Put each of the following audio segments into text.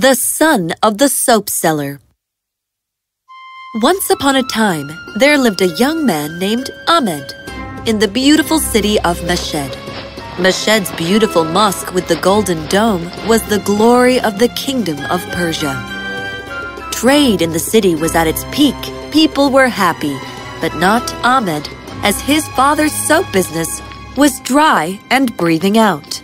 The son of the soap seller. Once upon a time, there lived a young man named Ahmed in the beautiful city of Meshed. Meshed's beautiful mosque with the golden dome was the glory of the kingdom of Persia. Trade in the city was at its peak. People were happy, but not Ahmed, as his father's soap business was dry and breathing out.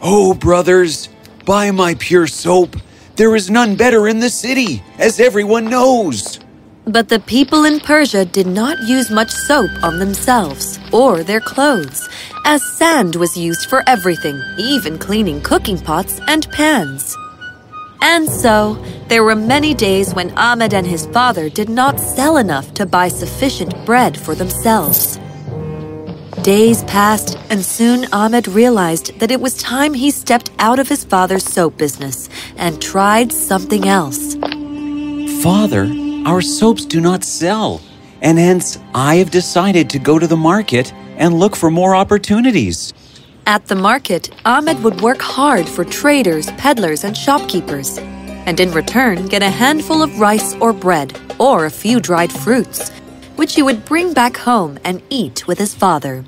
Oh, brothers, Buy my pure soap. There is none better in the city, as everyone knows. But the people in Persia did not use much soap on themselves or their clothes, as sand was used for everything, even cleaning cooking pots and pans. And so, there were many days when Ahmed and his father did not sell enough to buy sufficient bread for themselves. Days passed, and soon Ahmed realized that it was time he stepped out of his father's soap business and tried something else. Father, our soaps do not sell, and hence I have decided to go to the market and look for more opportunities. At the market, Ahmed would work hard for traders, peddlers, and shopkeepers, and in return get a handful of rice or bread, or a few dried fruits which he would bring back home and eat with his father.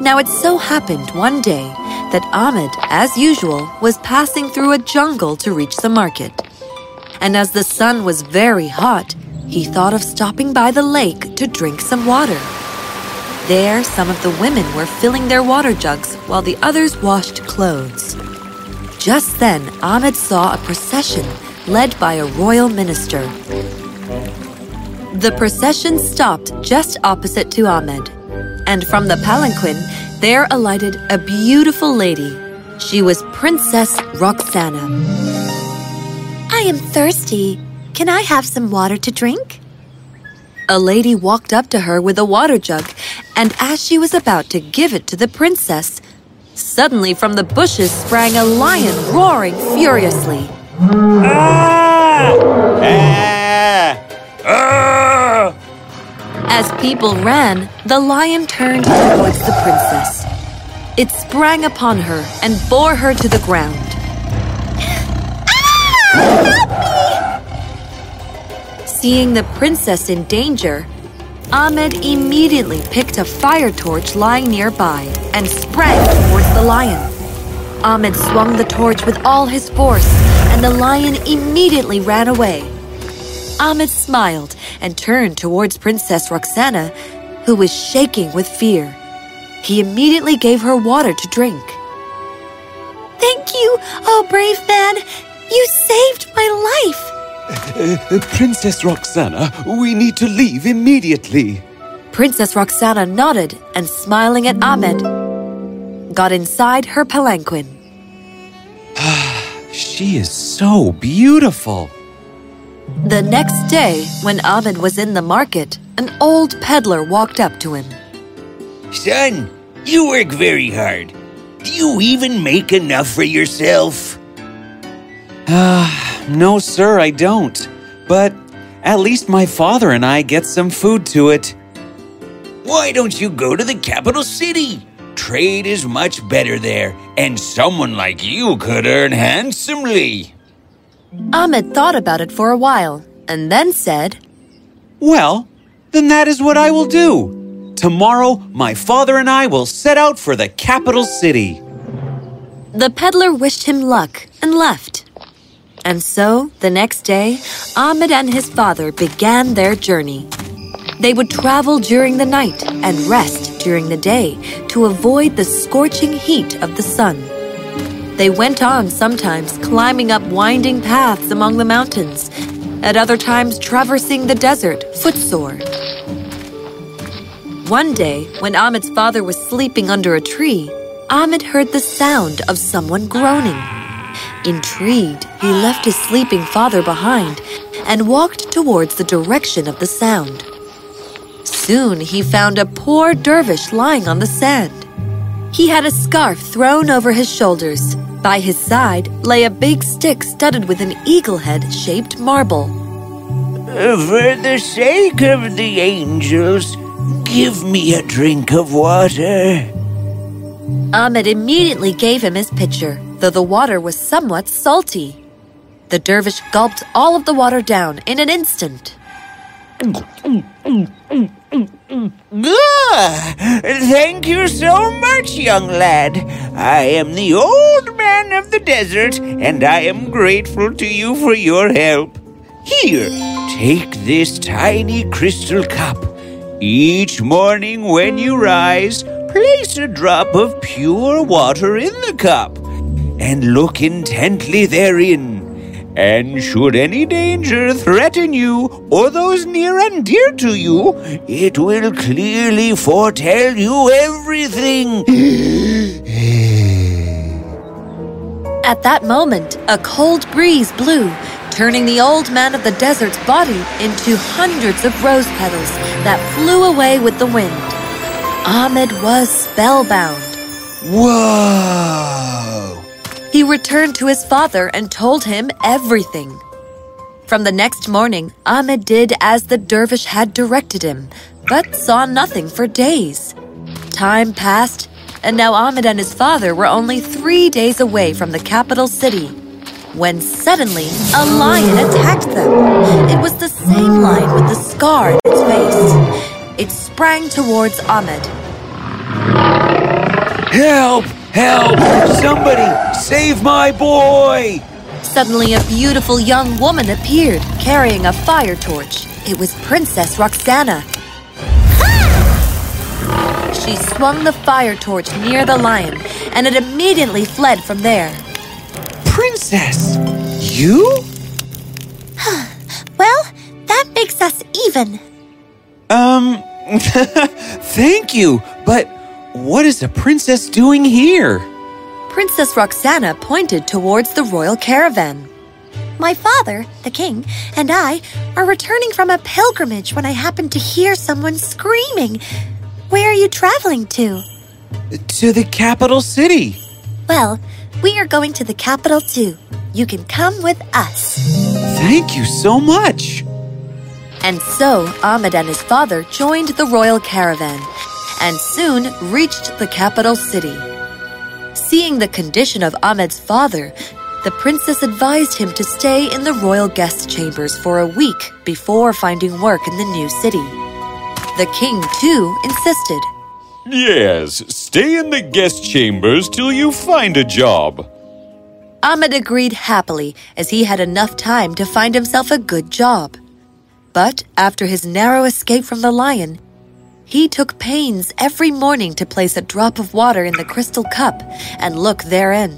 Now it so happened one day that Ahmed, as usual, was passing through a jungle to reach the market. And as the sun was very hot, he thought of stopping by the lake to drink some water. There, some of the women were filling their water jugs while the others washed clothes. Just then, Ahmed saw a procession led by a royal minister. The procession stopped just opposite to Ahmed, and from the palanquin there alighted a beautiful lady. She was Princess Roxana. I am thirsty. Can I have some water to drink? A lady walked up to her with a water jug, and as she was about to give it to the princess, suddenly from the bushes sprang a lion roaring furiously. Ah! Ah! People ran, the lion turned towards the princess. It sprang upon her and bore her to the ground. Ah! Seeing the princess in danger, Ahmed immediately picked a fire torch lying nearby and sprang towards the lion. Ahmed swung the torch with all his force, and the lion immediately ran away. Ahmed smiled and turned towards Princess Roxana, who was shaking with fear. He immediately gave her water to drink. Thank you, oh brave man! You saved my life! Uh, uh, Princess Roxana, we need to leave immediately. Princess Roxana nodded and, smiling at Ahmed, got inside her palanquin. she is so beautiful. The next day, when Ahmed was in the market, an old peddler walked up to him. Son, you work very hard. Do you even make enough for yourself? Ah, uh, no, sir, I don't. But at least my father and I get some food to it. Why don't you go to the capital city? Trade is much better there, and someone like you could earn handsomely. Ahmed thought about it for a while and then said, Well, then that is what I will do. Tomorrow, my father and I will set out for the capital city. The peddler wished him luck and left. And so, the next day, Ahmed and his father began their journey. They would travel during the night and rest during the day to avoid the scorching heat of the sun. They went on sometimes climbing up winding paths among the mountains, at other times traversing the desert, footsore. One day, when Ahmed's father was sleeping under a tree, Ahmed heard the sound of someone groaning. Intrigued, he left his sleeping father behind and walked towards the direction of the sound. Soon he found a poor dervish lying on the sand. He had a scarf thrown over his shoulders. By his side lay a big stick studded with an eagle head shaped marble. For the sake of the angels, give me a drink of water. Ahmed immediately gave him his pitcher, though the water was somewhat salty. The dervish gulped all of the water down in an instant. Ah, thank you so much, young lad. I am the old man of the desert, and I am grateful to you for your help. Here, take this tiny crystal cup. Each morning when you rise, place a drop of pure water in the cup and look intently therein. And should any danger threaten you or those near and dear to you, it will clearly foretell you everything. At that moment, a cold breeze blew, turning the old man of the desert's body into hundreds of rose petals that flew away with the wind. Ahmed was spellbound. Whoa! He returned to his father and told him everything. From the next morning, Ahmed did as the dervish had directed him, but saw nothing for days. Time passed, and now Ahmed and his father were only three days away from the capital city. When suddenly, a lion attacked them. It was the same lion with the scar in its face. It sprang towards Ahmed. Help! Help! Somebody save my boy! Suddenly, a beautiful young woman appeared, carrying a fire torch. It was Princess Roxana. She swung the fire torch near the lion, and it immediately fled from there. Princess! You? Well, that makes us even. Um, thank you, what is a princess doing here? Princess Roxana pointed towards the royal caravan. My father, the king, and I are returning from a pilgrimage when I happened to hear someone screaming. Where are you traveling to? To the capital city. Well, we are going to the capital too. You can come with us. Thank you so much. And so Ahmed and his father joined the royal caravan and soon reached the capital city. Seeing the condition of Ahmed's father, the princess advised him to stay in the royal guest chambers for a week before finding work in the new city. The king, too, insisted. Yes, stay in the guest chambers till you find a job. Ahmed agreed happily as he had enough time to find himself a good job. But after his narrow escape from the lion, he took pains every morning to place a drop of water in the crystal cup and look therein.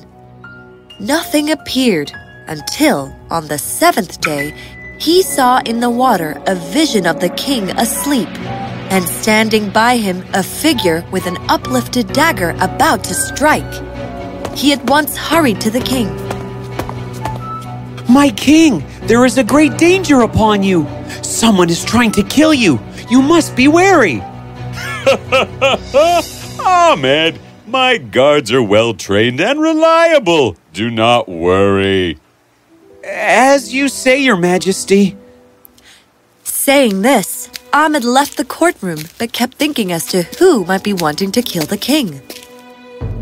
Nothing appeared until, on the seventh day, he saw in the water a vision of the king asleep, and standing by him a figure with an uplifted dagger about to strike. He at once hurried to the king. My king, there is a great danger upon you. Someone is trying to kill you. You must be wary. Ahmed, my guards are well trained and reliable. Do not worry. As you say, Your Majesty. Saying this, Ahmed left the courtroom but kept thinking as to who might be wanting to kill the king.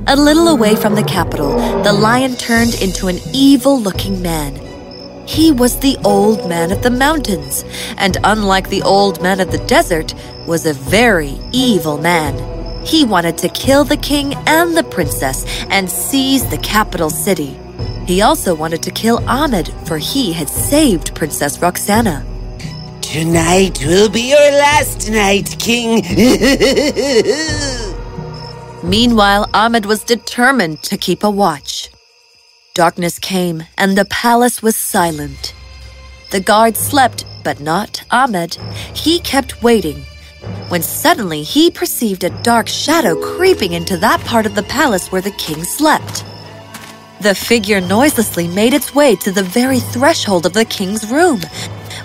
A little away from the capital, the lion turned into an evil looking man. He was the old man of the mountains, and unlike the old man of the desert, was a very evil man. He wanted to kill the king and the princess and seize the capital city. He also wanted to kill Ahmed, for he had saved Princess Roxana. Tonight will be your last night, King. Meanwhile, Ahmed was determined to keep a watch. Darkness came, and the palace was silent. The guard slept, but not Ahmed. He kept waiting. When suddenly he perceived a dark shadow creeping into that part of the palace where the king slept. The figure noiselessly made its way to the very threshold of the king's room.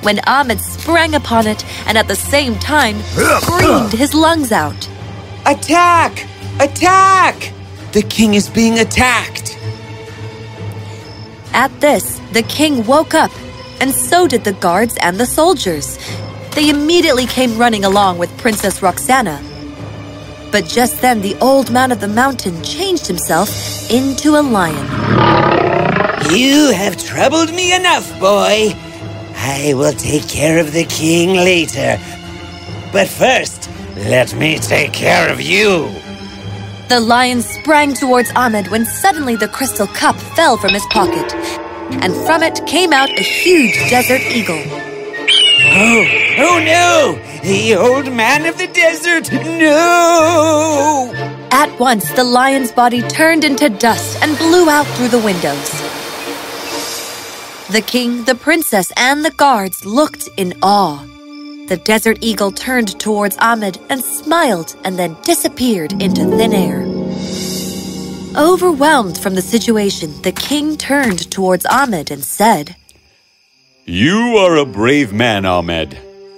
When Ahmed sprang upon it and at the same time screamed his lungs out. Attack! Attack! The king is being attacked. At this, the king woke up, and so did the guards and the soldiers. They immediately came running along with Princess Roxana. But just then, the old man of the mountain changed himself into a lion. You have troubled me enough, boy. I will take care of the king later. But first, let me take care of you. The lion sprang towards Ahmed when suddenly the crystal cup fell from his pocket, and from it came out a huge desert eagle. Oh, oh no! The old man of the desert! No! At once, the lion's body turned into dust and blew out through the windows. The king, the princess, and the guards looked in awe. The desert eagle turned towards Ahmed and smiled and then disappeared into thin air. Overwhelmed from the situation, the king turned towards Ahmed and said, You are a brave man, Ahmed.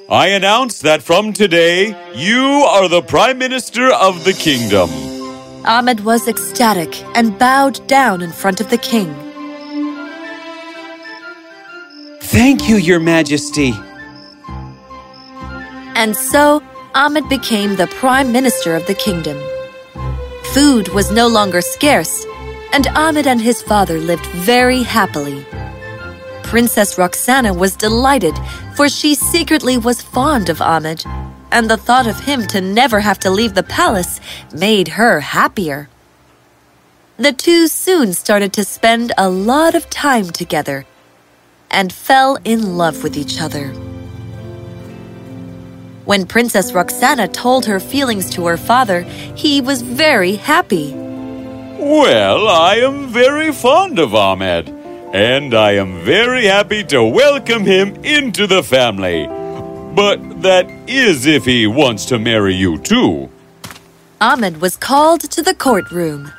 I announce that from today, you are the Prime Minister of the kingdom. Ahmed was ecstatic and bowed down in front of the king. Thank you, Your Majesty. And so, Ahmed became the Prime Minister of the kingdom. Food was no longer scarce, and Ahmed and his father lived very happily. Princess Roxana was delighted, for she secretly was fond of Ahmed, and the thought of him to never have to leave the palace made her happier. The two soon started to spend a lot of time together and fell in love with each other. When Princess Roxana told her feelings to her father, he was very happy. Well, I am very fond of Ahmed, and I am very happy to welcome him into the family. But that is if he wants to marry you too. Ahmed was called to the courtroom.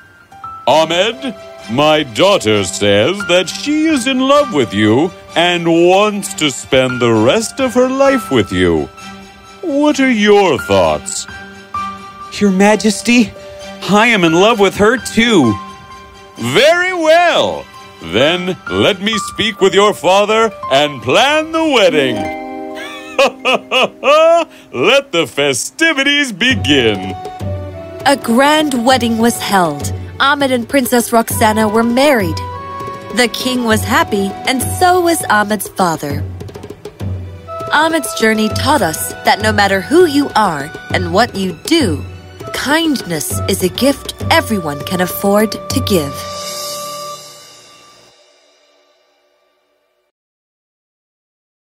Ahmed, my daughter says that she is in love with you and wants to spend the rest of her life with you. What are your thoughts? Your Majesty, I am in love with her too. Very well. Then let me speak with your father and plan the wedding. let the festivities begin. A grand wedding was held. Ahmed and Princess Roxana were married. The king was happy, and so was Ahmed's father. Ahmed's journey taught us that no matter who you are and what you do, kindness is a gift everyone can afford to give.